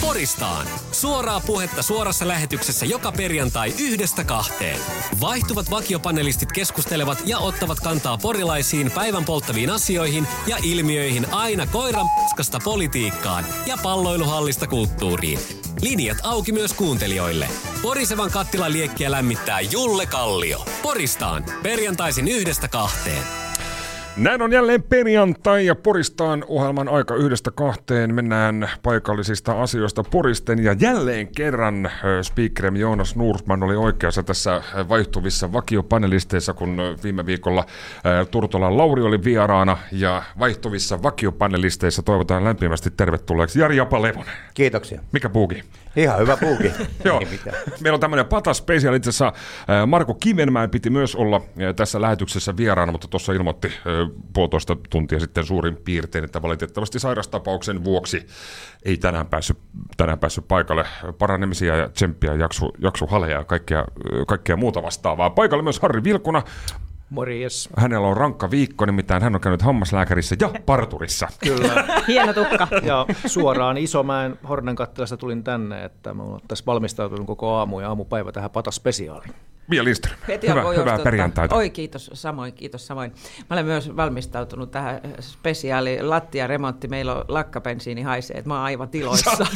Poristaan. Suoraa puhetta suorassa lähetyksessä joka perjantai yhdestä kahteen. Vaihtuvat vakiopanelistit keskustelevat ja ottavat kantaa porilaisiin päivän polttaviin asioihin ja ilmiöihin aina koiran politiikkaan ja palloiluhallista kulttuuriin. Linjat auki myös kuuntelijoille. Porisevan kattilan liekkiä lämmittää Julle Kallio. Poristaan. Perjantaisin yhdestä kahteen. Näin on jälleen perjantai ja Poristaan ohjelman aika yhdestä kahteen. Mennään paikallisista asioista Poristen ja jälleen kerran äh, speakerem Joonas Nursman oli oikeassa tässä äh, vaihtuvissa vakiopanelisteissa, kun äh, viime viikolla Turtolan Lauri oli vieraana ja vaihtuvissa vakiopanelisteissa toivotaan lämpimästi tervetulleeksi Jari Japalevonen. Kiitoksia. Mikä puuki? Ihan hyvä puuki. Joo. Meillä on tämmöinen pata special. Itse asiassa Marko Kivenmäen piti myös olla tässä lähetyksessä vieraana, mutta tuossa ilmoitti puolitoista tuntia sitten suurin piirtein, että valitettavasti sairastapauksen vuoksi ei tänään päässyt, tänään päässyt paikalle paranemisia ja tsemppiä, jaksu, jaksuhaleja ja kaikkea, kaikkea muuta vastaavaa. Paikalle myös Harri Vilkuna, Morjes. Hänellä on rankka viikko, nimittäin hän on käynyt hammaslääkärissä ja parturissa. Kyllä. Hieno tukka. Ja suoraan Isomäen Hornen kattilasta tulin tänne, että mä olen tässä valmistautunut koko aamu ja aamupäivä tähän pataspesiaaliin. Mia Lindström, hyvä, hyvää perjantaita. Oi kiitos, samoin, kiitos samoin. Mä olen myös valmistautunut tähän spesiaali lattiaremontti. Meillä on lakkapensiini haisee, että mä oon aivan tiloissa.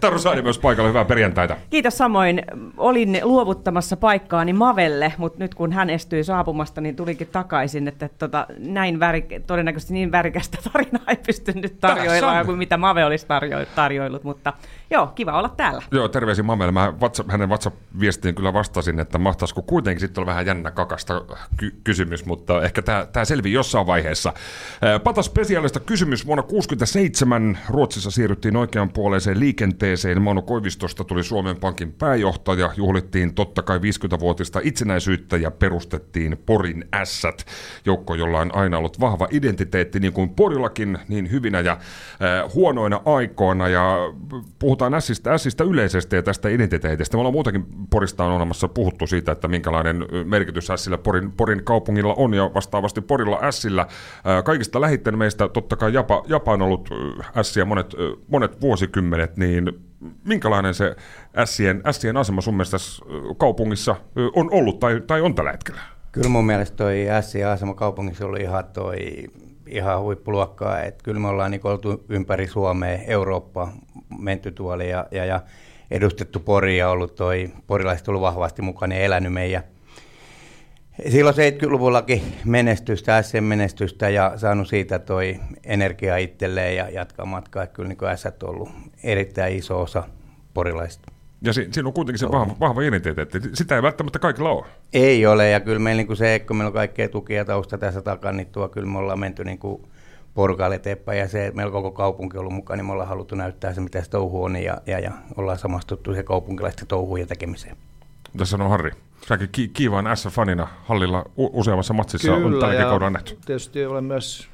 Taru Saini myös paikalla, hyvää perjantaita. Kiitos samoin. Olin luovuttamassa paikkaani Mavelle, mutta nyt kun hän estyi saapumasta, niin tulikin takaisin, että tota, näin väri, todennäköisesti niin värikästä tarinaa ei pystynyt tarjoilemaan kuin mitä Mave olisi tarjo- tarjoillut, mutta joo, kiva olla täällä. Joo, terveisin Mamelle. Mä WhatsApp, hänen WhatsApp-viestiin kyllä vastasin, että mahtaisiko kuitenkin sitten olla vähän jännä kakasta ky- kysymys, mutta ehkä tämä selvii jossain vaiheessa. Pata spesiaalista kysymys. Vuonna 1967 Ruotsissa siirryttiin oikeanpuoleiseen liikenteeseen. Mauno Koivistosta tuli Suomen Pankin pääjohtaja. Juhlittiin totta kai 50-vuotista itsenäisyyttä ja perustettiin Porin ässät. Joukko, jolla on aina ollut vahva identiteetti, niin kuin Porillakin, niin hyvinä ja huonoina aikoina. Ja puhutaan ässistä, ässistä yleisesti ja tästä identiteetistä. Me ollaan muutakin Porista on olemassa puhuttu siitä, että minkälainen merkitys ässillä Porin, Porin kaupungilla on ja vastaavasti Porilla ässillä. Äh, kaikista lähitten meistä totta kai Japa, Japa on ollut ässiä monet, monet vuosikymmenet, niin minkälainen se ässien, ässien asema sun mielestä kaupungissa on ollut tai, tai on tällä hetkellä? Kyllä mun mielestä toi ässien asema kaupungissa oli ihan, toi, ihan huippuluokkaa. että kyllä me ollaan niin oltu ympäri Suomea, Eurooppaa menty tuolla ja, ja, ja edustettu Pori ja ollut toi, porilaiset ollut vahvasti mukana ja elänyt meidän Silloin 70-luvullakin menestystä, SC menestystä ja saanut siitä toi energia itselleen ja jatkaa matkaa. Että kyllä niin S on ollut erittäin iso osa porilaista. Ja si- siinä on kuitenkin se vahva, vahva identiteetti. Sitä ei välttämättä kaikilla ole. Ei ole, ja kyllä meillä niin se, kun meillä on kaikkea tukia tausta tässä takana, niin tuo kyllä me ollaan menty niin kuin porukalle eteenpäin, ja se, että meillä koko kaupunki on ollut mukana, niin me ollaan haluttu näyttää se, mitä se touhu on, ja, ja, ja ollaan samastuttu se kaupunkilaisten touhuun ja tekemiseen. Mitä sanoo Harri? Säkin ki- kiivaan S-fanina hallilla u- useammassa matsissa Kyllä, on tälläkin kaudella nähty. tietysti olen myös,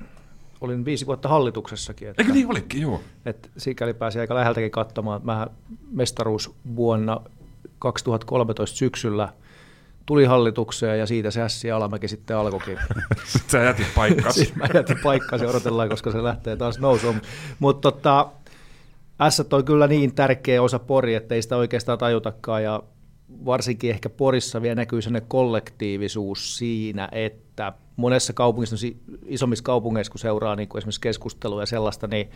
olin viisi vuotta hallituksessakin. Että, Eikö niin olikin, joo. Että sikäli pääsi aika läheltäkin katsomaan. Mä mestaruus vuonna 2013 syksyllä tuli hallitukseen ja siitä se ässi alamäki sitten alkoikin. Sitten sä jätit paikkas. siis mä jätin paikkaa, odotellaan, koska se lähtee taas nousuun. Mutta tota, S on kyllä niin tärkeä osa pori, että ei sitä oikeastaan tajutakaan ja varsinkin ehkä Porissa vielä näkyy sellainen kollektiivisuus siinä, että monessa kaupungissa, isommissa kaupungeissa, kun seuraa niin kuin esimerkiksi keskustelua ja sellaista, niin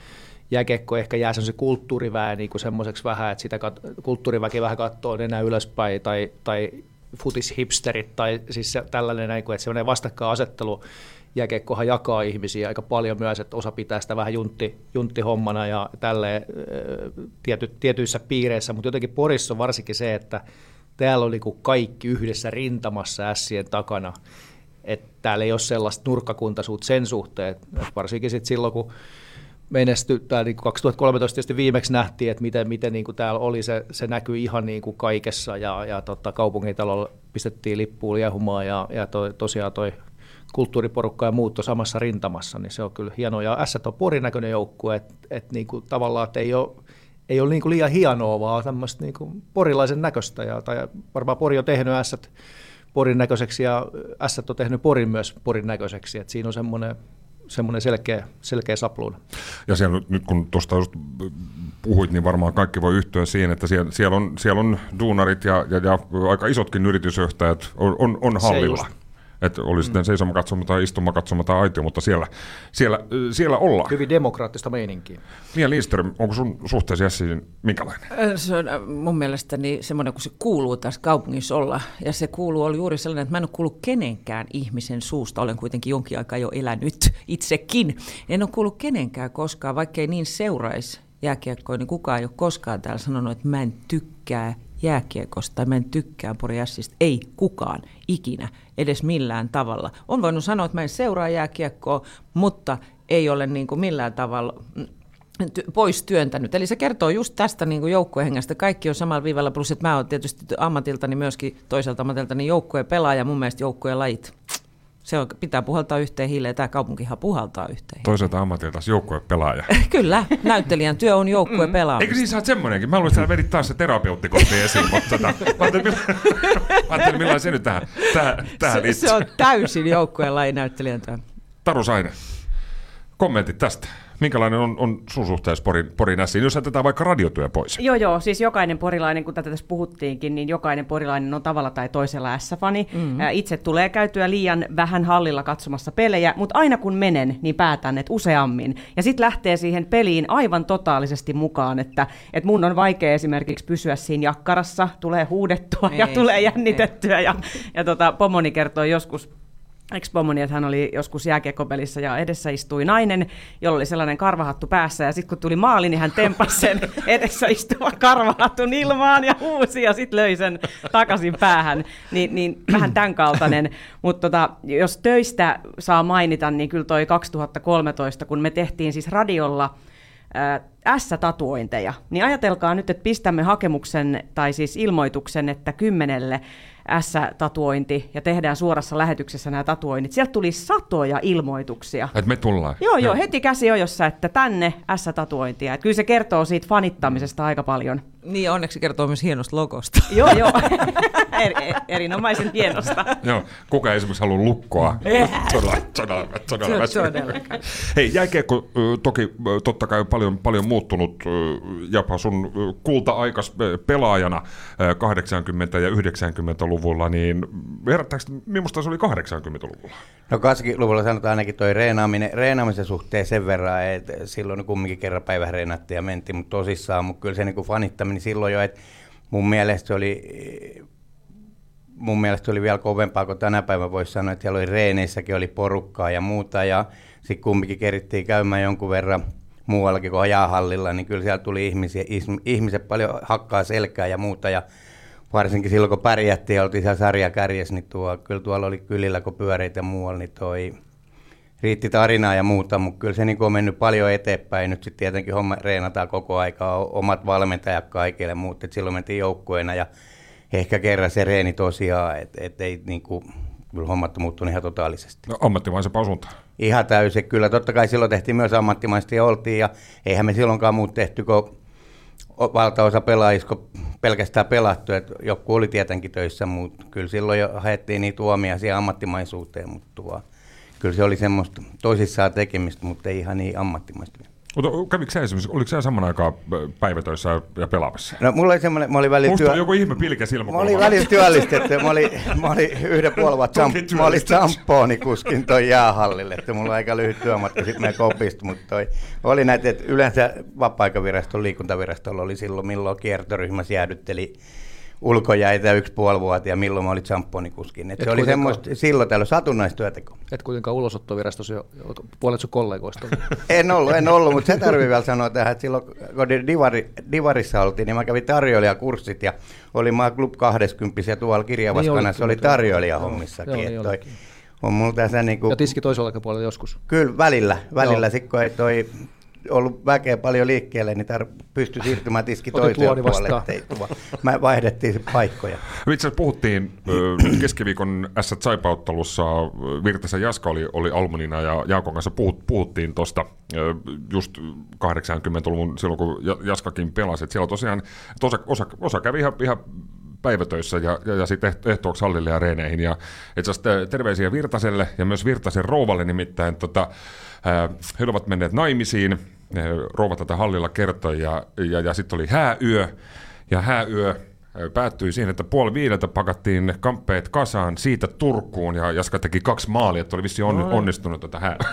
jääkiekko ehkä jää semmoisen kulttuuriväen niin semmoiseksi vähän, että sitä kat- kulttuuriväki vähän katsoo enää ylöspäin, tai, tai futishipsterit, tai siis se, tällainen, kuin, että semmoinen vastakkainasettelu, jääkiekkohan jakaa ihmisiä aika paljon myös, että osa pitää sitä vähän juntti, junttihommana ja tälle tiety, tietyissä piireissä, mutta jotenkin Porissa on varsinkin se, että täällä oli kuin kaikki yhdessä rintamassa ässien takana. Että täällä ei ole sellaista nurkkakuntaisuutta sen suhteen, että varsinkin sit silloin, kun menesty, tää niin 2013 tietysti viimeksi nähtiin, että miten, miten niin kuin täällä oli, se, se näkyy ihan niin kuin kaikessa ja, ja tota, kaupungintalolla pistettiin lippuun liehumaan ja, ja toi, tosiaan toi kulttuuriporukka ja muut on samassa rintamassa, niin se on kyllä hienoa. Ja S on Porin näköinen joukkue, että et niinku, tavallaan että ei ole, ei ole niinku liian hienoa, vaan tämmöistä niinku porilaisen näköistä. Ja, tai varmaan Pori on tehnyt S Porin näköiseksi ja S on tehnyt Porin myös Porin näköiseksi. Et siinä on semmoinen semmoinen selkeä, selkeä sapluuna. Ja siellä, nyt kun tuosta just puhuit, niin varmaan kaikki voi yhtyä siihen, että siellä, siellä, on, siellä on duunarit ja, ja, ja aika isotkin yritysjohtajat on, on, on hallilla. Että oli sitten mm. seisoma katsoma tai istuma katsoma tai aitio, mutta siellä, siellä, siellä ollaan. Hyvin demokraattista meininkiä. Mia Lindström, onko sun suhteesi Jessiin minkälainen? Se on mun mielestäni semmoinen, kun se kuuluu tässä kaupungissa olla. Ja se kuuluu oli juuri sellainen, että mä en ole kuullut kenenkään ihmisen suusta. Olen kuitenkin jonkin aikaa jo elänyt itsekin. En ole kuullut kenenkään koskaan, vaikkei niin seuraisi jääkiekkoa, niin kukaan ei ole koskaan täällä sanonut, että mä en tykkää jääkiekosta tai mä en tykkää Poriassista. Ei kukaan ikinä edes millään tavalla. On voinut sanoa, että mä en seuraa jääkiekkoa, mutta ei ole niin kuin millään tavalla pois työntänyt. Eli se kertoo just tästä niin joukkuehengestä. Kaikki on samalla viivalla, plus että mä oon tietysti ammatiltani myöskin toiselta ammatiltani joukkueen pelaaja, mun mielestä joukkueen lajit se on, pitää puhaltaa yhteen hiileen, tämä kaupunkihan puhaltaa yhteen Toiselta ammatilta pelaaja. Kyllä, näyttelijän työ on joukkue pelaaja. Eikö niin sä oot semmoinenkin? Mä luulen, että vedit taas se terapeuttikortti esiin, mutta tota, mä ajattelin, millä, millainen se nyt tähän, tähän, tähän se, se, on täysin joukkueen laji näyttelijän työ. Taru Saine, kommentit tästä. Minkälainen on, on sun suhteessa Porin, Porin ässiin, jos jätetään vaikka radiotyö pois? Joo, joo. Siis jokainen porilainen, kun tätä tässä puhuttiinkin, niin jokainen porilainen on tavalla tai toisella S-fani. Mm-hmm. Itse tulee käytyä liian vähän hallilla katsomassa pelejä, mutta aina kun menen, niin päätän, että useammin. Ja sitten lähtee siihen peliin aivan totaalisesti mukaan, että, että mun on vaikea esimerkiksi pysyä siinä jakkarassa, tulee huudettua ei, ja tulee jännitettyä. Ei. Ja, ja tota, pomoni kertoi joskus ex-pomoni, että hän oli joskus jääkiekkopelissä ja edessä istui nainen, jolla oli sellainen karvahattu päässä ja sitten kun tuli maali, niin hän tempasi sen edessä istuvan karvahattun ilmaan ja huusi ja sitten löi sen takaisin päähän. Niin, niin vähän tämän kaltainen, mutta tota, jos töistä saa mainita, niin kyllä toi 2013, kun me tehtiin siis radiolla S-tatuointeja, niin ajatelkaa nyt, että pistämme hakemuksen tai siis ilmoituksen, että kymmenelle S-tatuointi ja tehdään suorassa lähetyksessä nämä tatuoinnit. Sieltä tuli satoja ilmoituksia. Että me tullaan. Joo, joo, heti käsi ojossa, että tänne S-tatuointia. Että kyllä se kertoo siitä fanittamisesta aika paljon. Niin, onneksi kertoo myös hienosta logosta. joo, joo. er, er, erinomaisen hienosta. joo, kuka ei esimerkiksi halua lukkoa. todella, todella, todella, todella. Hei, jääkiekko toki totta kai paljon, paljon muuttunut. Japa sun kulta-aikas pelaajana 80- ja 90-luvulla, niin verrattaako, millaista se oli 80-luvulla? No 80-luvulla sanotaan ainakin toi reenaaminen, reenaamisen suhteen sen verran, että silloin kumminkin kerran päivä reenattiin ja mentiin, mutta tosissaan, mutta kyllä se niin kuin fanittaminen silloin jo, että mun mielestä oli mun mielestä oli vielä kovempaa kuin tänä päivänä voisi sanoa, että siellä oli reeneissäkin oli porukkaa ja muuta. Ja sitten kumminkin kerittiin käymään jonkun verran muuallakin kuin ajahallilla, niin kyllä siellä tuli ihmisiä, ihmiset paljon hakkaa selkää ja muuta. Ja varsinkin silloin kun pärjättiin ja oltiin siellä sarjakärjessä, niin tuo, kyllä tuolla oli kylillä kun pyöreitä muualla, niin toi riitti tarinaa ja muuta, mutta kyllä se niin on mennyt paljon eteenpäin. Nyt sitten tietenkin homma reenataan koko aikaa, omat valmentajat kaikille, mutta silloin mentiin joukkueena ja ehkä kerran se reeni tosiaan, että et ei niin kuin, kyllä hommat muuttunut ihan totaalisesti. No ammattimaisen pasunta. Ihan täysin, kyllä. Totta kai silloin tehtiin myös ammattimaisesti ja oltiin, ja eihän me silloinkaan muut tehty, kun valtaosa pelaajista pelkästään pelattu, että joku oli tietenkin töissä, mutta kyllä silloin jo haettiin niitä tuomia siihen ammattimaisuuteen, mutta tuo, kyllä se oli semmoista toisissaan tekemistä, mutta ei ihan niin ammattimaista. Mutta kävikö sä esimerkiksi, oliko sä saman aikaan päivätöissä ja pelaamassa? No mulla oli semmoinen, mä olin välillä työ... joku ihme pilkä silmä. Mä olin välillä työllistetty, mä olin, mä olin yhden puolen vuotta, mä olin kuskin toi jäähallille, että mulla oli aika lyhyt työmatka sitten meidän kopista, mutta toi, oli näitä, että yleensä vapaa-aikaviraston liikuntavirastolla oli silloin, milloin kiertoryhmä jäädytteli ulkojäitä yksi puoli ja milloin mä olin champoonikuskin. Et se oli semmoista silloin täällä satunnaistyöteko. Et kuitenkaan ulosottovirastossa puolet sun kollegoista En ollut, en ollut, mutta se tarvii vielä sanoa tähän, että silloin kun divari, Divarissa oltiin, niin mä kävin tarjoilijakurssit ja oli mä Club 20 ja tuolla kirjavaskanassa niin oli, oli tarjoilijahommissakin. Joo, toi, on mulla tässä niin kuin, ja tiski toisella puolella joskus. Kyllä, välillä. välillä sit, kun toi ollut väkeä paljon liikkeelle, niin tar- pystyi siirtymään tiski toiseen puolelle. Mä vaihdettiin paikkoja. Itse asiassa puhuttiin keskiviikon s Saipauttelussa, Virtasen Jaska oli, oli Almunina ja Jaakon kanssa puhut, puhuttiin tuosta just 80-luvun silloin, kun Ja- Jaskakin pelasi. Et siellä tosiaan osa, osa, osa kävi ihan, ihan päivätöissä ja, ja, ja sitten ehtooksi hallille ja reeneihin. Ja itse asiassa te- terveisiä Virtaselle ja myös Virtasen rouvalle nimittäin. Tota, he ovat menneet naimisiin, rouva tätä hallilla kertoi ja, ja, ja sitten oli hääyö. Ja hääyö päättyi siihen, että puoli viideltä pakattiin kamppeet kasaan siitä Turkuun ja Jaska teki kaksi maalia, että oli vissi on, onnistunut tätä hää.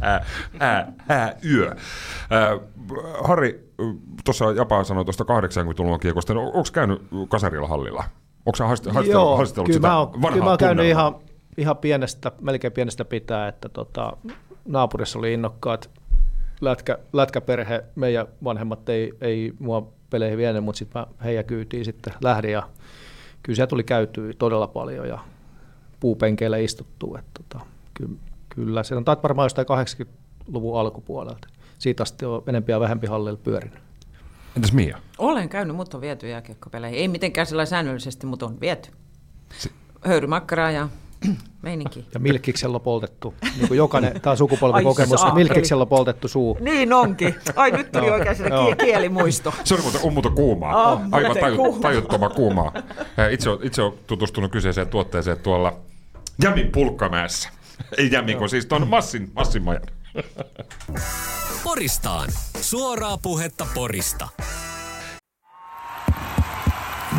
hää, hää, hää, yö. Äh, Harri, tuossa Japa sanoi tuosta 80-luvun kiekosta, no, onko käynyt kasarilla hallilla? Onko sä haaste- haastellut, Joo, haastellut kyllä sitä mä, oon, kyllä mä oon käynyt ihan, ihan pienestä, melkein pienestä pitää, että tota, naapurissa oli innokkaat lätkä, lätkäperhe, meidän vanhemmat ei, ei mua peleihin vienyt, mutta sitten mä heidän kyytiin sitten lähdin ja kyllä siellä tuli käytyä todella paljon ja puupenkeillä istuttuu. Että tota, kyllä, kyllä, se on varmaan jostain 80-luvun alkupuolelta. Siitä asti on enempi ja vähempi hallilla pyörinyt. Entäs Mia? Olen käynyt, mutta on viety jääkiekkopeleihin. Ei mitenkään sillä säännöllisesti, mutta on viety. Höyrymakkaraa ja meininki. Ja milkiksellä poltettu, niin kuin jokainen, tämä on sukupolvikokemus, saakeli. milkiksellä poltettu suu. Niin onkin. Ai nyt tuli oikein kie- kielimuisto. Se oli muuten, on muuten kuumaa. On Aivan muuten tajut, kuumaa. tajuttoman kuumaa. Itse, olen- itse olen tutustunut kyseiseen tuotteeseen tuolla Jämin pulkkamäessä. Ei Jämin, kun siis tuon Massin, Massin majan. Poristaan. Suoraa puhetta Porista.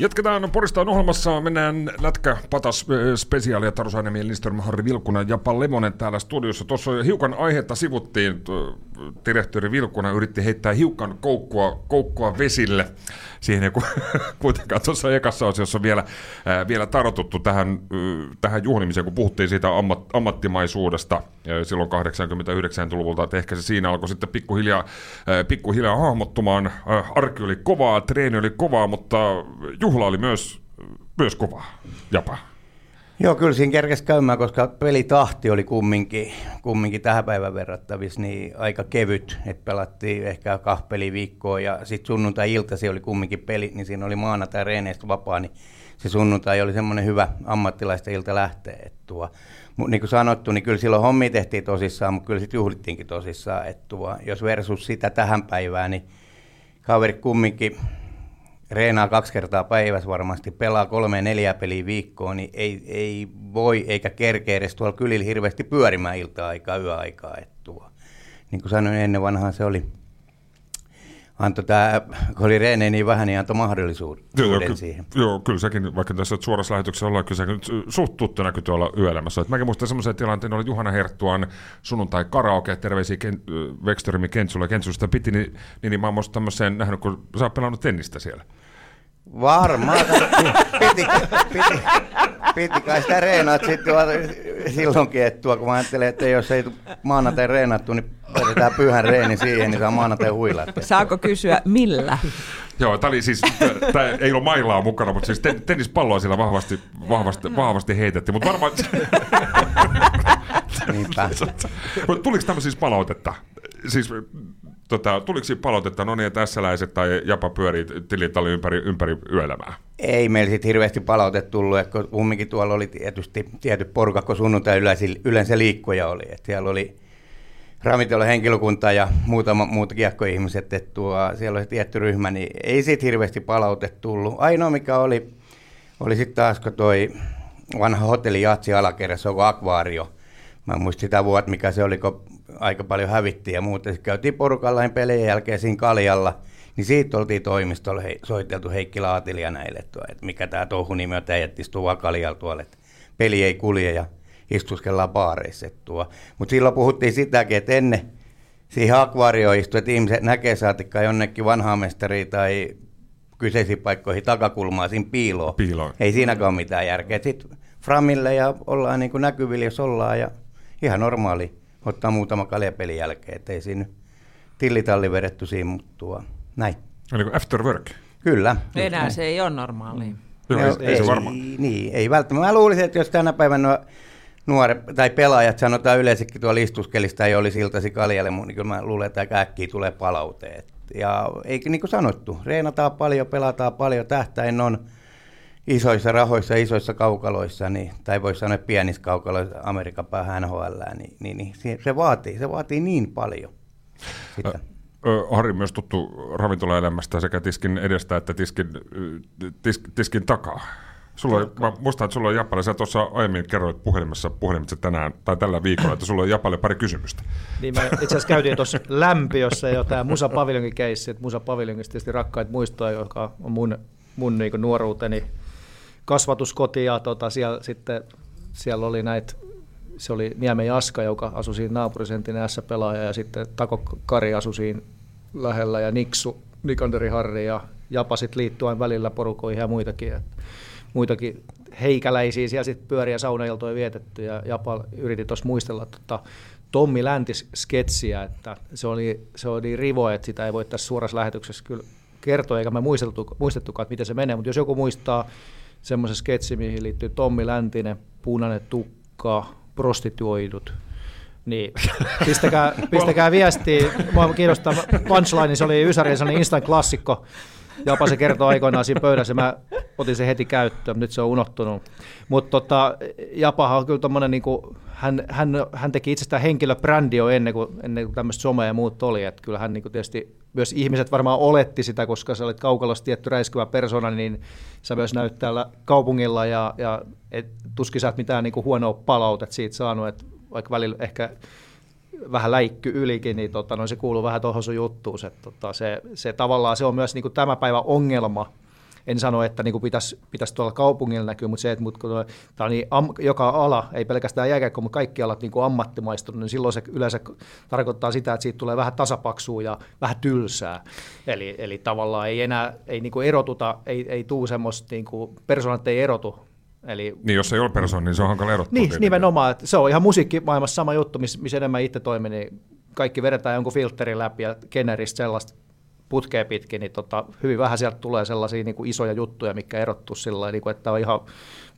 Jatketaan Poristaan ohjelmassa. Mennään lätkä patas äh, spesiaalia Taru Sainemi, Lindström, Harri Vilkunen ja Lemonen täällä studiossa. Tuossa hiukan aihetta sivuttiin. Tuo Direktööri Vilkunen yritti heittää hiukan koukkua, koukkua vesille. Siihen ei ku- kuitenkaan tuossa ekassa osiossa vielä, vielä tartuttu tähän, äh, tähän juhlimiseen, kun puhuttiin siitä ammat, ammattimaisuudesta silloin 89-luvulta, että ehkä se siinä alkoi sitten pikkuhiljaa, pikkuhiljaa hahmottumaan. Arki oli kovaa, treeni oli kovaa, mutta juhla oli myös, myös kovaa. Japa. Joo, kyllä siinä kerkesi käymään, koska pelitahti oli kumminkin, kumminkin tähän päivän verrattavissa niin aika kevyt, että pelattiin ehkä kahta peliviikkoa ja sitten sunnuntai-ilta se oli kumminkin peli, niin siinä oli maanantai reeneistä vapaa, niin se sunnuntai oli semmoinen hyvä ammattilaisten ilta lähteä. Tuo, mut niin kuin sanottu, niin kyllä silloin hommi tehtiin tosissaan, mutta kyllä sitten juhlittiinkin tosissaan. Tuo, jos versus sitä tähän päivään, niin kaveri kumminkin reenaa kaksi kertaa päivässä varmasti, pelaa kolme neljä peliä viikkoon, niin ei, ei voi eikä kerkeä edes tuolla kylillä hirveästi pyörimään ilta-aikaa, yöaikaa. Että tuo. Niin kuin sanoin ennen vanhaan se oli, antoi tämä, kun oli reenejä niin vähän, niin antoi mahdollisuuden Joo, joo, ky- siihen. joo, kyllä sekin, vaikka tässä suorassa lähetyksessä ollaan, kyllä sekin nyt suht tuttu näkyy tuolla yöelämässä. Et mäkin muistan semmoisen tilanteen, oli Juhana Herttuan sunnuntai karaoke, terveisiä Ken, Vekströmi Kentsulle, Kentsusta piti, niin, niin, niin mä oon tämmöiseen nähnyt, kun sä oot pelannut tennistä siellä. Varmaan. piti, piti, piti kai sitä reenaat sitten silloinkin, että tuo, kun mä ajattelen, että jos ei maanantai reenattu, niin vedetään pyhän reeni siihen, niin saa maanantai huilata. Saako kysyä millä? Joo, tämä oli siis, tää ei ole mailaa mukana, mutta siis ten, tennispalloa siellä vahvasti, vahvasti, vahvasti heitettiin, mutta varmaan... Niinpä. Mutta tuliko tämmöisiä siis palautetta? Siis tota, tuliko siinä palautetta, no niin, että läiset tai japa pyörii tilitalli ympäri, ympäri yöelämää? Ei meillä sitten hirveästi palautetta tullut, että kumminkin tuolla oli tietysti tietyt porukat, kun sunnuntai yleensä, yleensä liikkoja oli. Että siellä oli ravintolan henkilökunta ja muutama muuta kiekkoihmiset, että tuo, siellä oli tietty ryhmä, niin ei siitä hirveästi palautetta tullut. Ainoa mikä oli, oli sitten taas, kun toi vanha hotelli Jatsi alakerrassa, onko akvaario. Mä muistin sitä vuotta, mikä se oli, kun aika paljon hävittiin ja muuta. Sitten käytiin porukalla pelien jälkeen siinä Kaljalla, niin siitä oltiin toimistolla hei, soiteltu Heikki Laatilia näille, että mikä tämä touhu nimi on, että istuu vaan Kaljalla tuolla, että peli ei kulje ja istuskellaan baareissa. Mutta silloin puhuttiin sitäkin, että ennen siihen akvaarioon istui, että ihmiset näkee saatikka jonnekin vanhaa mestariin tai kyseisiin paikkoihin takakulmaa siinä piiloon. Piiloon. Ei siinäkään ole mitään järkeä. Sitten Framille ja ollaan niin kuin näkyvillä, jos ollaan ja ihan normaali ottaa muutama kaljapelin jälkeen, ettei siinä tillitalli vedetty siinä, mutta näin. Eli after work. Kyllä. Enää se ei ole normaali. Joo, no, ei, ei, se varmaan. Niin, ei välttämättä. Mä luulisin, että jos tänä päivänä nuoret tai pelaajat sanotaan yleensäkin tuolla istuskelista ei olisi iltasi kaljalle, niin kyllä mä luulen, että äkkiä tulee palauteen. Ja eikö niin kuin sanottu, reenataan paljon, pelataan paljon, tähtäin on isoissa rahoissa, isoissa kaukaloissa, niin, tai voi sanoa pienissä kaukaloissa, Amerikan päähän NHL, niin, niin, niin se, vaatii, se vaatii niin paljon sitä. Harri myös tuttu ravintolaelämästä sekä tiskin edestä että tiskin, tis, tiskin takaa. Sulla on, mä muistan, että sulla on Japalle, sä tuossa aiemmin kerroit puhelimessa, puhelimitse tänään tai tällä viikolla, että sulla on Japalle pari kysymystä. Niin mä itse asiassa käytiin tuossa lämpiössä jo tämä Musa Paviljonkin keissi, että Musa Paviljongista tietysti rakkaita muistoja, joka on mun, mun niin nuoruuteni kasvatuskoti ja tota, siellä, sitten, siellä oli näitä se oli Niemen Jaska, joka asui siinä naapurissa entinen S-pelaaja, ja sitten Tako Kari asui siinä lähellä, ja Niksu, Nikanderi Harri, ja Japa sitten välillä porukoihin ja muitakin. Et, muitakin heikäläisiä siellä sitten pyöriä saunailtoja vietetty, ja Japa yritti tuossa muistella tota, Tommi Läntis sketsiä, että se oli, se oli rivo, että sitä ei voi tässä suorassa lähetyksessä kyllä kertoa, eikä me muistettu, muistettukaan, että miten se menee, mutta jos joku muistaa semmoisen sketsi, mihin liittyy Tommi Läntinen, punainen tukka, prostituoidut, niin pistäkää, pistäkää viestiä. Mua kiinnostaa punchline, se oli Ysärin sellainen instant klassikko. Jopa se kertoo aikoinaan siinä pöydässä, mä otin sen heti käyttöön, nyt se on unohtunut. Mutta tota, Japahan on kyllä tommonen, niinku, hän, hän, hän teki itsestään henkilöbrändi jo ennen kuin, ennen kuin tämmöistä somea ja muut oli. Et kyllä hän niinku tietysti, myös ihmiset varmaan oletti sitä, koska sä olit kaukalossa tietty räiskyvä persona, niin sä myös näyt täällä kaupungilla ja, ja et, tuskin sä et mitään niinku huonoa palautet siitä saanut, että vaikka välillä ehkä vähän läikky ylikin, niin tota, no se kuuluu vähän tuohon sun juttuun. Se, tota, se, se, tavallaan se on myös niin kuin tämä päivä ongelma. En sano, että niin kuin pitäisi, pitäisi tuolla kaupungilla näkyä, mutta se, että mut, kun tämä on niin, am, joka ala, ei pelkästään jääkäikko, mutta kaikki alat niin kuin ammattimaistunut, niin silloin se yleensä tarkoittaa sitä, että siitä tulee vähän tasapaksua ja vähän tylsää. Eli, eli tavallaan ei enää ei niin kuin erotuta, ei, ei tule semmoista, niin kuin, persoonat ei erotu Eli, niin jos ei ole persoon, niin se on hankala erottaa. Niin, tietenkin. nimenomaan. Että se on ihan musiikkimaailmassa sama juttu, missä, missä enemmän itse toimii, niin kaikki vedetään jonkun filterin läpi ja generistä sellaista putkea pitkin, niin tota, hyvin vähän sieltä tulee sellaisia niin kuin isoja juttuja, mikä erottuu sillä niin kuin, että on ihan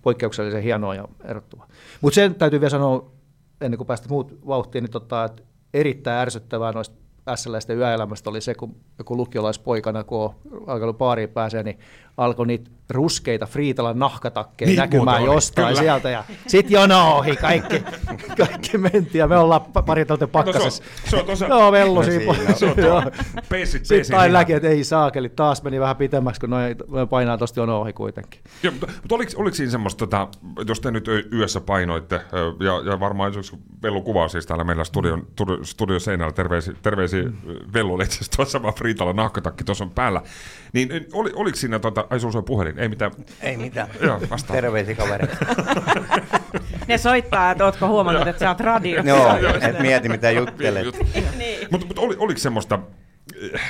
poikkeuksellisen hienoa ja erottuvaa. Mutta sen täytyy vielä sanoa, ennen kuin päästä muut vauhtiin, niin tota, että erittäin ärsyttävää noista SLS yöelämästä oli se, kun joku lukiolaispoikana, kun on alkanut baariin pääsee, niin alkoi niitä ruskeita Friitalan nahkatakkeja niin, näkymään oli, jostain kyllä. sieltä. Ja sit jono ohi, kaikki, kaikki mentiin ja me ollaan pari tuntia pakkasessa. No, se on, se on tosa... Joo, vellu siinä. Se on Sitten aina näki, että ei saakeli, taas meni vähän pitemmäksi, kun noin painaa tosta jono ohi kuitenkin. Joo, mutta, mutta oliko, oliko siinä semmoista, tota, jos te nyt yössä painoitte, ja, ja varmaan jos Vellu kuvaa siis täällä meillä studion, studio, studio seinällä, terveisiä, terveisiä mm. Vellu, itse asiassa tuossa vaan Friitalan nahkatakki tuossa on päällä, niin oli, oliko siinä tota, Ai sulla soi puhelin, ei mitään. Ei mitään. Joo, vastaan. Terveisiä kaveri. ne soittaa, että ootko huomannut, että sä oot radio. Joo, et mieti mitä juttelet. niin. Mutta mut oli, oliko semmoista, eh,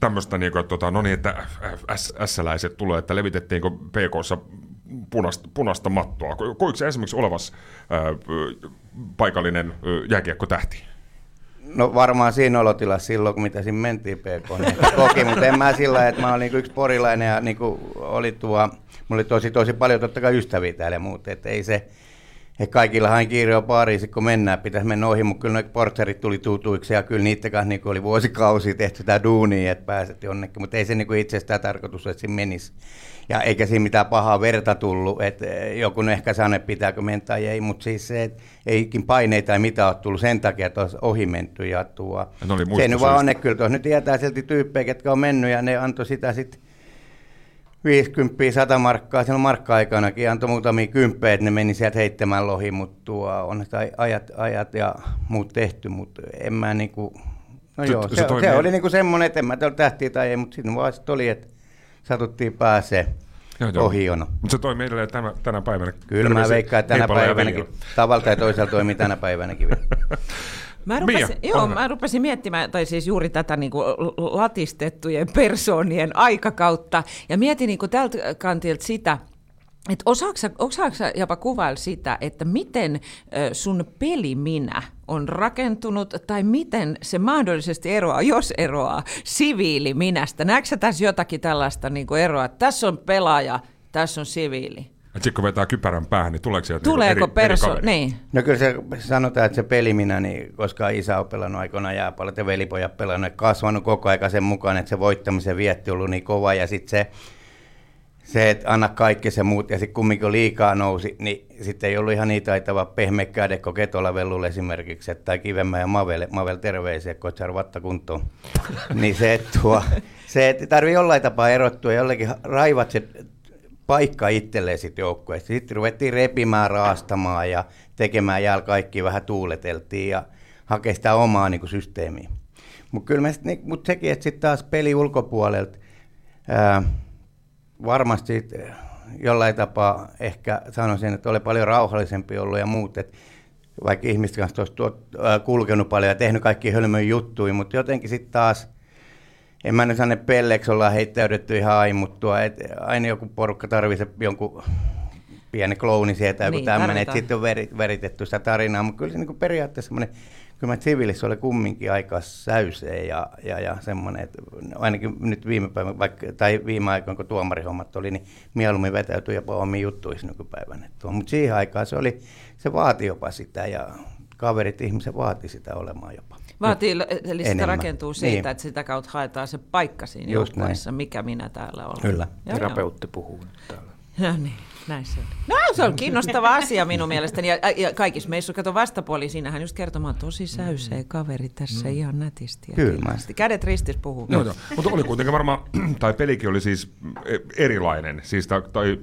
tämmöistä, niin kuin, että, tota, no niin, että S-läiset tulee, että levitettiinkö PKssa punasta, punasta mattoa. Koiko se esimerkiksi olevas ää, paikallinen jääkiekko tähti? No varmaan siinä olotilassa silloin, kun mitä siinä mentiin PK, niin koki, mutta en mä sillä että mä olin niin yksi porilainen ja niin oli tuo, mulla oli tosi, tosi paljon totta kai ystäviä täällä ja muuta, että ei se, he kaikillahan kiire on Pariisi, kun mennään, pitäisi mennä ohi, mutta kyllä ne porterit tuli tutuiksi ja kyllä niiden kanssa niin oli vuosikausia tehty sitä duunia, että pääset jonnekin, mutta ei se niin itsestään tarkoitus, että siinä menisi. Ja eikä siinä mitään pahaa verta tullut, että eh, joku ehkä että pitääkö mennä tai ei, mutta siis se, että eikin paineita tai mitä ole tullut sen takia, että olisi ohi menty ja tuo. Se nyt vaan on, että kyllä tuossa nyt tietää silti tyyppejä, ketkä on mennyt ja ne antoi sitä sitten 50, 100 markkaa silloin markka-aikanakin antoi muutamia kymppejä, että ne meni sieltä heittämään lohi, mutta tuo on sitä ajat, ajat ja muut tehty, mutta en mä niinku, no Se- joo, se se, se, toimii- se oli niinku semmoinen, että en mä ole tähtiä tai ei, mutta sitten vaan sit oli, että satuttiin pääsee ohi jono. Mutta se toimii edelleen tänä, tänä päivänä. Kyllä mä Terveisiä veikkaan, että tänä päivänäkin, tavalla tai toisella toimii tänä päivänäkin vielä. Mä Mia, rupesin, ole joo, mä rupesin miettimään, tai siis juuri tätä niin kuin latistettujen persoonien aikakautta, ja mietin niin kuin tältä kantilta sitä, että osaatko, sä- jopa kuvailla sitä, että miten sun peliminä on rakentunut, tai miten se mahdollisesti eroaa, jos eroaa, siviiliminästä? Näetkö sä tässä jotakin tällaista niin kuin eroa, että tässä on pelaaja, tässä on siviili? Et sitten kun vetää kypärän päähän, niin tuleeko sieltä Tuleeko niinku eri, perso... eri niin. No kyllä se sanotaan, että se peliminä, niin koska isä on pelannut aikoinaan jääpallot ja velipojat pelannut, ja kasvanut koko ajan sen mukaan, että se voittamisen vietti on ollut niin kova, ja sitten se, se, että anna kaikki se muut, ja sitten kumminkin kun liikaa nousi, niin sitten ei ollut ihan niin taitava pehmeä kädekko Ketola Vellulle esimerkiksi, että- tai Kivemmä ja Mavel, Mavel terveisiä, kotsar vatta kuntoon. niin se, että tuo, se, että tarvii jollain tapaa erottua, jollekin raivat se paikka itselleen sitten joukkueesta. Sitten ruvettiin repimään, raastamaan ja tekemään jäällä kaikki vähän tuuleteltiin ja hakea sitä omaa niin systeemiä. Mutta kyllä sit, niin, mut sekin, että sitten taas peli ulkopuolelta ää, varmasti jollain tapaa ehkä sanoisin, että oli paljon rauhallisempi ollut ja muut, että vaikka ihmisten kanssa olisi tuot, kulkenut paljon ja tehnyt kaikki hölmöjä juttuja, mutta jotenkin sitten taas en mä nyt sano, että pelleksi ollaan heittäydytty ihan aimuttua, että aina joku porukka tarvitsee jonkun pieni klouni sieltä, joku Niin, tämmöinen, että sitten on veri, veritetty sitä tarinaa, mutta kyllä se niin periaatteessa semmoinen, kyllä mä siviilissä oli kumminkin aika säysee ja, ja, ja semmoinen, että ainakin nyt viime päivänä, vaikka, tai viime aikoina, kun tuomarihommat oli, niin mieluummin vetäytyi jopa omiin juttuihin nykypäivänä. Mutta siihen aikaan se oli, se vaati jopa sitä ja kaverit, ihmiset vaati sitä olemaan jopa. Vaatii, eli sitä Enemmän. rakentuu siitä, Niin. että sitä kautta haetaan se paikka siinä Just joukkueessa, mikä minä täällä olen. Kyllä. Joo, joo. Terapeutti puhuu nyt täällä. No niin, näin se on. No se on kiinnostava asia minun mielestäni. Ja, ja kaikissa meissä, kato vastapuoli, siinähän just kertomaan tosi säysee kaveri tässä ihan nätisti. Ja Mm. Kyllä. Kädet ristis puhuu. Joo, joo. Mutta oli kuitenkin varmaan, tai pelikin oli siis e- erilainen. Siis ta, tai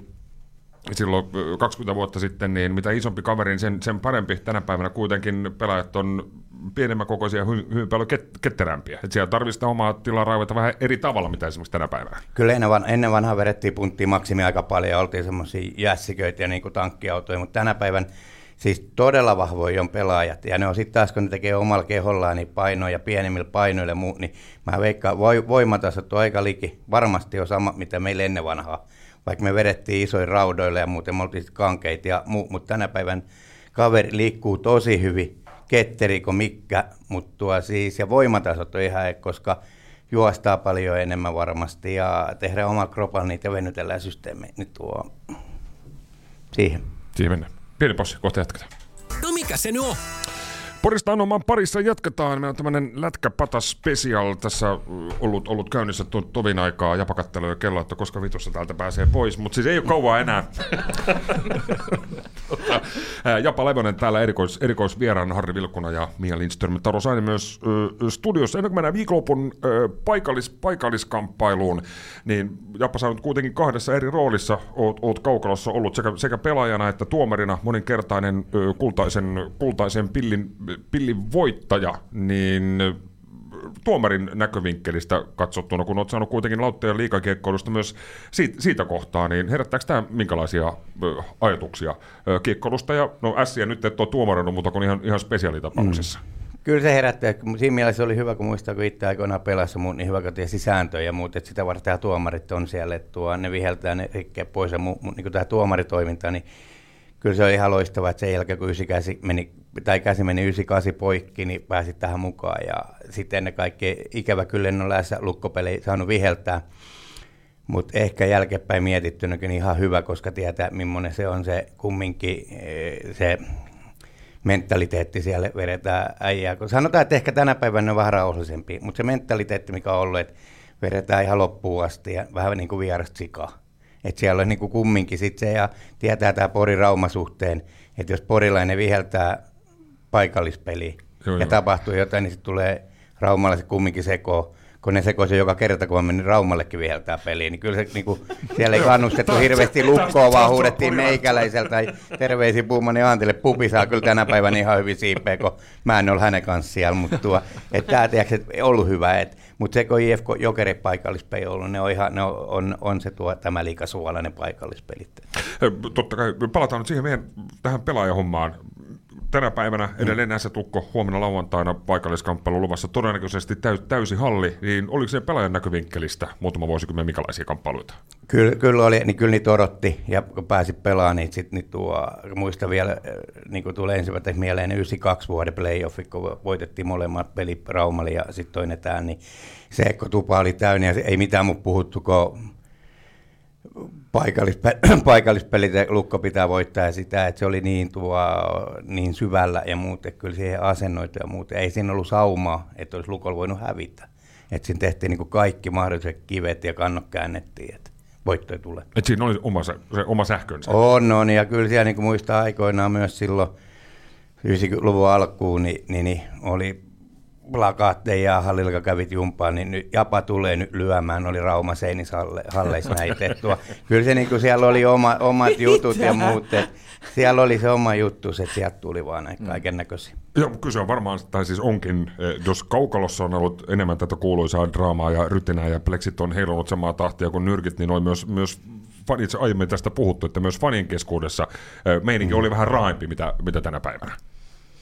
silloin ö, 20 vuotta sitten, niin mitä isompi kaveri, niin sen, sen parempi. Tänä päivänä kuitenkin pelaajat on pienemmän kokoisia ja hy, hyvin paljon ket, ketterämpiä. Et siellä tarvitsee sitä omaa tilaa raivata vähän eri tavalla, mitä esimerkiksi tänä päivänä. Kyllä ennen, van, ennen vanhaa vedettiin punttiin maksimi aika paljon ja oltiin semmoisia jässiköitä ja niin kuin tankkiautoja, mutta tänä päivän siis todella vahvoja on pelaajat. Ja ne on sitten taas, kun ne tekee omalla kehollaan niin painoja pienemmillä painoilla ja muut, niin mä veikkaan, voi, voimatasot on aika liki. Varmasti on sama, mitä meillä ennen vanhaa. Vaikka me vedettiin isoja raudoilla ja muuten me oltiin kankeita ja muu, mutta tänä päivän kaveri liikkuu tosi hyvin, ketteri kuin mikkä, mutta tuo siis, ja voimatasot on ihan, koska juostaa paljon enemmän varmasti ja tehdään oma kropan niitä ja venytellään systeemiä. Nyt tuo siihen. Siihen mennään. Pieni possi, kohta jatketaan. No mikä se nyt on? Porista Anomaan parissa jatketaan. Meillä on tämmöinen lätkäpata special tässä ollut, ollut käynnissä tu- tovin aikaa. Japa kattelee kello, että koska vitussa täältä pääsee pois. Mutta siis ei ole kauaa enää. Tota, Japa Levonen täällä erikois, erikoisvieraan Harri Vilkuna ja Mia Lindström. Taro Saini myös ö, studiossa. Ennen kuin mennään viikonlopun ö, paikallis, paikalliskamppailuun, niin Jappa sä nyt kuitenkin kahdessa eri roolissa oot, oot kaukalossa ollut sekä, sekä pelaajana että tuomarina moninkertainen ö, kultaisen, kultaisen pillin, pillin voittaja, niin tuomarin näkövinkkelistä katsottuna, kun olet saanut kuitenkin lautteen liikakiekkoilusta myös siitä, siitä kohtaa, niin herättääkö tämä minkälaisia ajatuksia kiekkoilusta? Ja no ässiä nyt et ole tuomarannut, mutta kun ihan, ihan spesiaalitapauksessa. Kyllä se herättää. Siinä mielessä oli hyvä, kun muistaa, kun itse aikoinaan pelasi muut, niin hyvä, tiesi sääntöjä ja muut, että sitä varten tuomarit on siellä, että tuo, ne viheltää ne pois ja muu, muu, niin tämä tuomaritoiminta, niin kyllä se oli ihan loistavaa, että sen jälkeen kun 98 meni, tai käsi meni 98 poikki, niin pääsit tähän mukaan ja sitten ennen kaikkea ikävä kyllä en ole läsnä lukkopeli saanut viheltää, mutta ehkä jälkeenpäin mietittynäkin ihan hyvä, koska tietää, millainen se on se kumminkin eh, se mentaliteetti siellä vedetään äijää. Kun sanotaan, että ehkä tänä päivänä on vähän rauhallisempi, mutta se mentaliteetti, mikä on ollut, että vedetään ihan loppuun asti ja vähän niin kuin vierasta sikaa. Että siellä on niin kuin kumminkin sit se ja tietää tämä Pori-Rauma-suhteen, että jos porilainen viheltää paikallispeliä Joo, ja joo. tapahtuu jotain, niin sitten tulee Raumalle se kumminkin seko kun ne sekoisi joka kerta, kun mä menin Raumallekin viheltää peliin, niin kyllä se niin kuin, siellä ei kannustettu hirveästi lukkoa, vaan huudettiin meikäläiseltä tai terveisiä Puumani Antille. Pupi saa kyllä tänä päivänä ihan hyvin siipeä, kun mä en ole hänen kanssa siellä, mutta tuo, että tämä tiedätkö, ollut hyvä, että mutta se, kun IFK Jokeri paikallispeli on ollut, ne on, ihan, ne on, on, on se tuo, tämä liikasuolainen paikallispelit. Totta kai, palataan nyt siihen meidän tähän pelaajahommaan tänä päivänä mm. edelleen näissä tukko, huomenna lauantaina paikalliskamppailu luvassa todennäköisesti täys, täysi halli, niin oliko se pelaajan näkövinkkelistä muutama vuosikymmen minkälaisia kamppailuita? Kyllä, kyllä oli, niin kyllä niitä odotti, ja kun pääsi pelaamaan, niin sitten niin tuo, muista vielä, niin kuin tulee ensimmäisenä mieleen, 92 vuoden playoffi, kun voitettiin molemmat peli Raumali ja sitten toinen tämä, niin se, kun tupa oli täynnä ja ei mitään mun puhuttu, kun paikallispe- paikallispelit ja Lukko pitää voittaa ja sitä, että se oli niin, tuo, niin syvällä ja muuten, kyllä siihen asennoitu ja muuten. Ei siinä ollut saumaa, että olisi Lukolla voinut hävitä. Että siinä tehtiin niin kaikki mahdolliset kivet ja kannot käännettiin, että voittoja tulee. Että siinä oli oma, se, se oma sähkönsä. On, on, ja kyllä siellä niin kuin muistaa aikoinaan myös silloin 90-luvun alkuun, niin, niin, niin oli plakaatteja ja hallilla kävit jumpaan, niin nyt Japa tulee nyt lyömään, oli Rauma seinisalleissa näitettua. Kyllä se niin kuin siellä oli oma, omat jutut ja muut, siellä oli se oma juttu, että sieltä tuli vaan näitä mm. kaiken näköisiä. Joo, kyse on varmaan, tai siis onkin, eh, jos Kaukalossa on ollut enemmän tätä kuuluisaa draamaa ja rytinää ja pleksit on heilunut samaa tahtia kuin nyrkit, niin on myös, myös itse aiemmin tästä puhuttu, että myös fanien keskuudessa eh, meininki mm. oli vähän raaimpi, mitä, mitä tänä päivänä.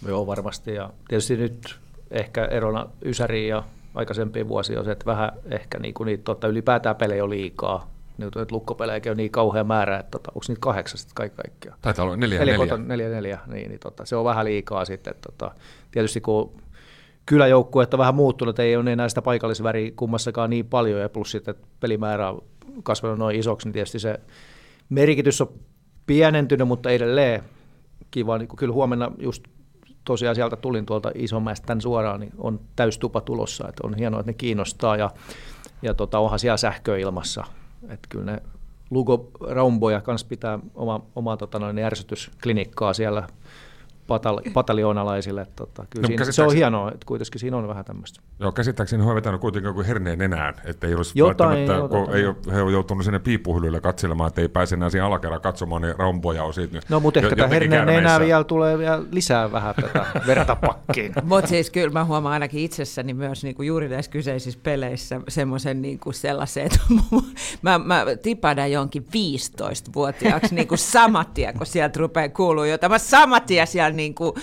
Joo, varmasti. Ja tietysti nyt ehkä erona Ysäriin ja aikaisempiin vuosiin on se, että vähän ehkä niinku niitä tota, ylipäätään pelejä on liikaa. Nyt että lukkopelejä on niin kauhean määrä, että tota, onko niitä kahdeksan sitten kaikki kaikkia? Taitaa olla neljä neljä. Neljä, neljä, neljä niin, niin tota, se on vähän liikaa sitten. Tota, tietysti kun kyläjoukkue on vähän muuttunut, ei ole enää sitä paikallisväriä kummassakaan niin paljon, ja plus sitten pelimäärä on kasvanut noin isoksi, niin tietysti se merkitys on pienentynyt, mutta edelleen kiva. Niin kyllä huomenna just tosiaan sieltä tulin tuolta Isomäestä tämän suoraan, niin on täystupa tulossa, että on hienoa, että ne kiinnostaa ja, ja tota, onhan siellä sähköilmassa, että kyllä ne Lugo Raumboja kanssa pitää oma, oma tota, noin, ärsytysklinikkaa siellä patal- pataljoonalaisille. Tota, kyllä no, siinä, se on hienoa, että kuitenkin siinä on vähän tämmöistä. Joo, käsittääkseni he on vetänyt kuitenkin joku herneen enää, että ei olisi jotain, jotain, kun ei ole, he on joutunut sinne piippuhyllylle katselemaan, että ei pääse enää siihen alakerran katsomaan, niin raumpoja on siitä No, mutta ehkä tämä herneen enää vielä tulee vielä lisää vähän tätä verta pakkiin. mutta siis kyllä mä huomaan ainakin itsessäni myös niin kuin juuri näissä kyseisissä peleissä semmoisen niin kuin sellaisen, että mä, mä tipadan jonkin 15-vuotiaaksi niin kuin samatia, kun sieltä rupeaa kuulua jotain. Mä samatia siellä niin kuin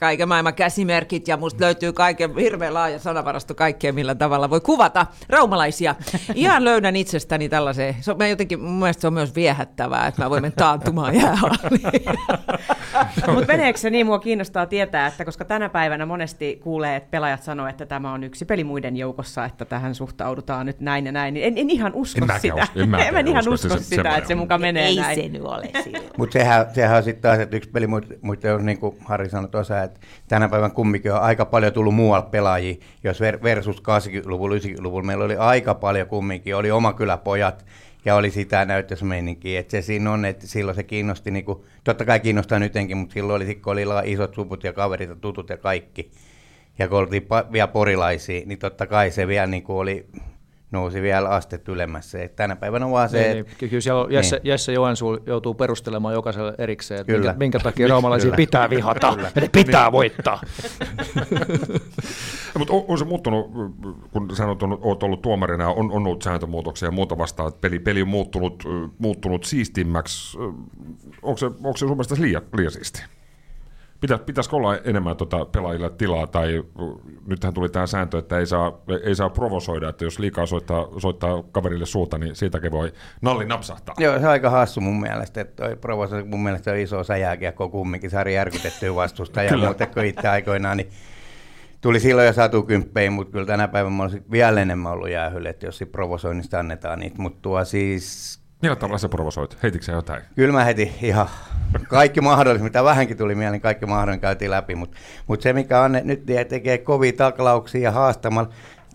kaiken maailman käsimerkit ja musta löytyy kaiken hirveän laaja sanavarasto kaikkea, millä tavalla voi kuvata raumalaisia. Ihan löydän itsestäni tällaisen, se on, jotenkin, mun mielestä se on myös viehättävää, että mä voin mennä taantumaan jäähalliin. Mutta meneekö se niin, mua kiinnostaa tietää, että koska tänä päivänä monesti kuulee, että pelaajat sanoo, että tämä on yksi peli muiden joukossa, että tähän suhtaudutaan nyt näin ja näin, niin en, en ihan usko en sitä. Usko, en, en, en ihan usko, usko sitä, se, että se muka menee ei näin. Ei se nyt ole Mutta sehän, sehän on sitten taas, että yksi peli muiden on niin kuin Harri sanoi tuossa, että tänä päivän kumminkin on aika paljon tullut muualta pelaajia, jos versus 80-luvulla, 90-luvulla meillä oli aika paljon kumminkin, oli oma kyläpojat ja oli sitä näytösmeininkiä, että se siinä on, että silloin se kiinnosti, niin kuin, totta kai kiinnostaa nytkin, mutta silloin oli, kun oli isot suput ja kaverit ja tutut ja kaikki, ja kun oltiin vielä porilaisia, niin totta kai se vielä niin kuin oli nousi vielä astet ylemmässä. Et tänä päivänä vaan se... Niin, niin. Kyllä siellä Jesse, niin. Jesse Joensuu joutuu perustelemaan jokaiselle erikseen, että minkä, minkä takia raumalaisia pitää vihata, Kyllä. ja ne pitää niin. voittaa. Mutta on, on, se muuttunut, kun sanot, on, olet ollut tuomarina, on, on ollut sääntömuutoksia ja muuta vastaan, että peli, peli on muuttunut, muuttunut siistimmäksi. Onko se, onko se sun mielestä liian, liian siistiä? Pitä, pitäisikö olla enemmän tota pelaajille tilaa, tai nythän tuli tämä sääntö, että ei saa, ei saa provosoida, että jos liikaa soittaa, soittaa kaverille suuta, niin siitäkin voi nalli napsahtaa. Joo, se on aika hassu mun mielestä, että toi provosoi mun mielestä on iso säjääkiekko kumminkin, saari järkytettyä vastusta ja muuten kuin itse aikoinaan, niin tuli silloin jo satu kymppeihin, mutta kyllä tänä päivänä mä olisin vielä enemmän ollut jäähylle, että jos provosoinnista annetaan niitä, mutta tuo siis Millä tavalla sä provosoit? Heitikö jotain? Kyllä mä heti ihan kaikki mahdollista, mitä vähänkin tuli mieleen, kaikki mahdollinen käytiin läpi. Mutta mut se, mikä on nyt tekee kovia taklauksia ja haastamalla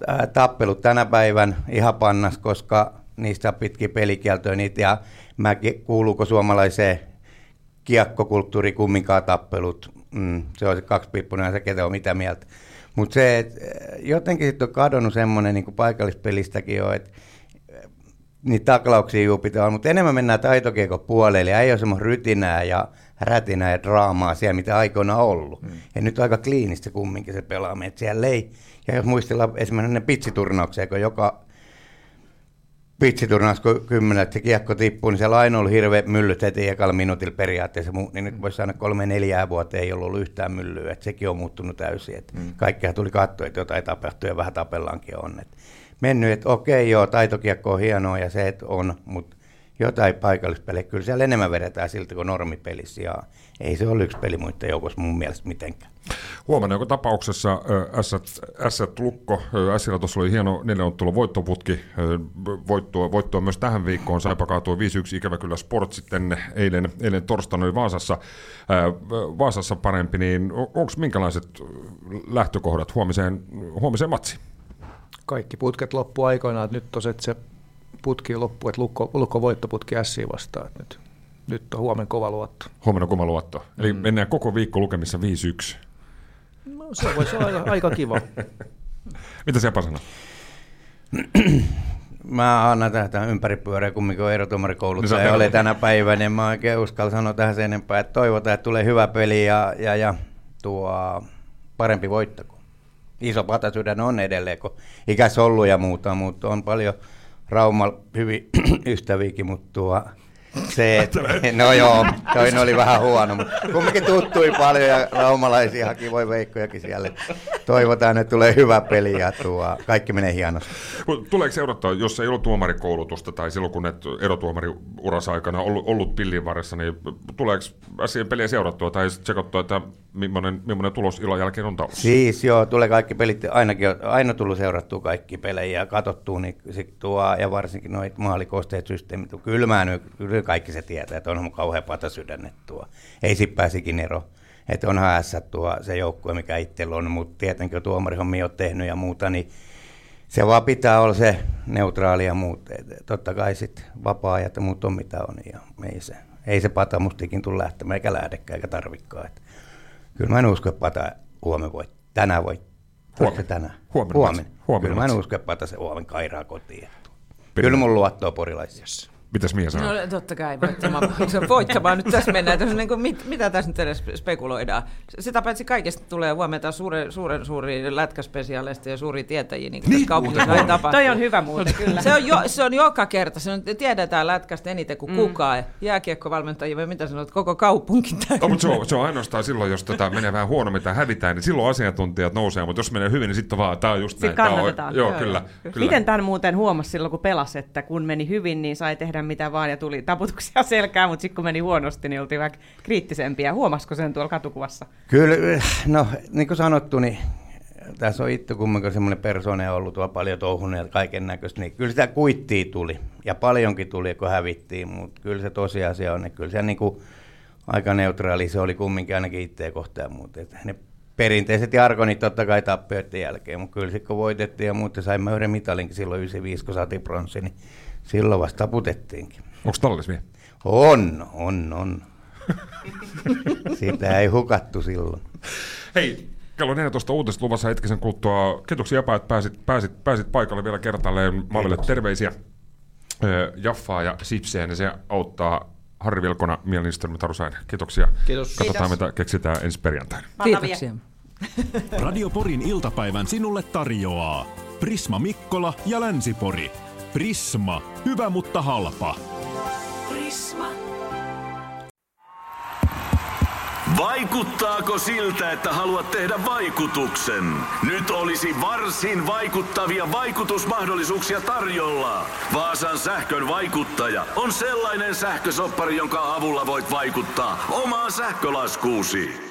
ää, tappelut tänä päivän ihan pannas, koska niistä on pitkiä pelikieltoja niitä. Ja mä kuuluuko suomalaiseen kiekkokulttuuri kumminkaan tappelut. Mm, se on se kaksipiippunen se ketä on mitä mieltä. Mutta se, että jotenkin sitten on kadonnut semmoinen niin paikallispelistäkin jo, että niitä taklauksia juu pitää olla, mutta enemmän mennään taitokiekon puolelle, ei ole semmoista rytinää ja rätinää ja draamaa siellä, mitä aikoina ollut. Mm. Ja nyt aika kliinistä kumminkin se pelaaminen, että siellä ei, ja jos muistellaan esimerkiksi ne pitsiturnauksia, kun joka pitsiturnaus kymmenen, että se kiekko tippuu, niin siellä aina ollut hirveä myllyt heti ekalla minuutilla periaatteessa, niin nyt voisi sanoa kolme neljää vuotta ei ollut ollut yhtään myllyä, että sekin on muuttunut täysin, että mm. kaikkea tuli katsoa, että jotain tapahtuu ja vähän tapellaankin on. Että mennyt, että okei joo, taitokiekko on hienoa ja se, että on, mutta jotain paikallispelejä, kyllä siellä enemmän vedetään siltä kuin normipelissä ja ei se ole yksi peli muiden joukossa mun mielestä mitenkään. Huomenna joka tapauksessa Ässät Lukko, Ässillä tuossa oli hieno neljänottelun voittoputki, voittoa, voittoa myös tähän viikkoon, Saipa kaatui 5-1, ikävä kyllä Sport sitten eilen, eilen torstaina oli Vaasassa, Vaasassa parempi, niin onko minkälaiset lähtökohdat huomiseen, huomiseen matsiin? Kaikki putket loppu aikoinaan, että nyt on se putki loppu, että lukko, lukko voittoputki Ässiin vastaan, että nyt, nyt on huomenna kova luotto. Huomenna kova luotto. Eli mm. mennään koko viikko lukemissa 5-1. No, se voisi olla aika, aika kiva. Mitä se Japa sanoo? Mä annan tähän ympäripyöreä kumminkin on erotuomarikouluttaja niin oli tänä päivänä, niin mä oikein uskalla sanoa tähän sen enempää, että toivotaan, että tulee hyvä peli ja, ja, ja tuo parempi voittako. Iso patasydän on edelleen, kun ikäs ollut ja muuta, mutta on paljon Rauma hyvin ystäviäkin, mutta tuo, se, et, no joo, toinen oli vähän huono, mutta kumminkin tuttui paljon ja raumalaisia haki voi veikkojakin siellä. Toivotaan, että tulee hyvä peli ja tuo, kaikki menee hienosti. Tuleeko seurattaa, jos ei ollut tuomarikoulutusta tai silloin kun et erotuomariurassa aikana ollut, ollut pillin varressa, niin tuleeko asian peliä seurattua tai tsekattua, että millainen, millainen tulos illan jälkeen on taulussa? Siis joo, tulee kaikki pelit, ainakin aina tullut seurattua kaikki pelejä ja katsottua, niin sit tuo, ja varsinkin noita maalikosteet systeemit, kylmää kyllä kaikki se tietää, että on kauhean pata sydännet tuo. Ei sit pääsikin ero. Että onhan S tuo se joukkue, mikä itsellä on, mutta tietenkin tuomarihommia on tehnyt ja muuta, niin se vaan pitää olla se neutraali ja muut. Et totta kai sitten vapaa-ajat ja muut on mitä on ja ei se, ei se pata mustikin tule lähtemään eikä lähdekään eikä tarvikkaan. Et kyllä mä en usko, että pata huomenna voi, tänään voi. Huomenna. tänään? Huomenna. Huomenna. huomenna. Kyllä mä en usko, että pata se huomenna kairaa kotiin. Kyllä mun luottoa porilaisissa. Mitäs Mia sanoo? No totta kai, voittamaan, voittamaan nyt tässä mennään. Tässä niin kuin, mit, mitä tässä nyt edes spekuloidaan? Sitä paitsi kaikesta tulee huomenta suuren, suuren suuri lätkäspesiaaleista ja suuria tietäjiä, niin kuin niin, kaupungissa näin tapahtuu. Toi on hyvä muuten, kyllä. Se on, jo, se on joka kerta, se on, tiedetään lätkästä eniten kuin mm. kukaan. Jääkiekkovalmentajia, vai mitä sanot, koko kaupunki no, mutta se, on, se on ainoastaan silloin, jos tota menee vähän huonommin tai hävitään, niin silloin asiantuntijat nousee, mutta jos menee hyvin, niin sitten vaan, tämä on just sitten näin. Kannatetaan. On, joo, joo, kyllä, kyllä. Miten tämän muuten huomasi silloin, kun pelasi, että kun meni hyvin, niin sai tehdä mitä vaan ja tuli taputuksia selkään, mutta sitten kun meni huonosti, niin oltiin vähän kriittisempiä. Huomasiko sen tuolla katukuvassa? Kyllä, no niin kuin sanottu, niin tässä on itse kumminkin semmoinen persoona ollut tuolla paljon touhuneet kaiken näköistä, niin kyllä sitä kuittia tuli ja paljonkin tuli, kun hävittiin, mutta kyllä se tosiasia on, että kyllä se niin kuin aika neutraali se oli kumminkin ainakin itseä kohtaan, mutta ne perinteiset jargonit totta kai tappioiden jälkeen, mutta kyllä sitten kun voitettiin ja muuta, saimme yhden mitalinkin silloin 95, kun saatiin pronssi, niin silloin vasta taputettiinkin. Onko tallis vielä? On, on, on. Sitä ei hukattu silloin. Hei, kello 14 uutiset luvassa hetkisen kuluttua. Kiitoksia Japa, että pääsit, pääsit, pääsit paikalle vielä kertaalleen. Maville terveisiä. Jaffaa ja Sipseä, niin se auttaa Harri Vilkona, Miel Lindström, Taru Kiitoksia. Kiitos. Katsotaan, Kiitos. mitä keksitään ensi perjantaina. Kiitoksia. Radio Porin iltapäivän sinulle tarjoaa Prisma Mikkola ja Länsipori. Prisma. Hyvä, mutta halpa. Prisma. Vaikuttaako siltä, että haluat tehdä vaikutuksen? Nyt olisi varsin vaikuttavia vaikutusmahdollisuuksia tarjolla. Vaasan sähkön vaikuttaja on sellainen sähkösoppari, jonka avulla voit vaikuttaa omaan sähkölaskuusi.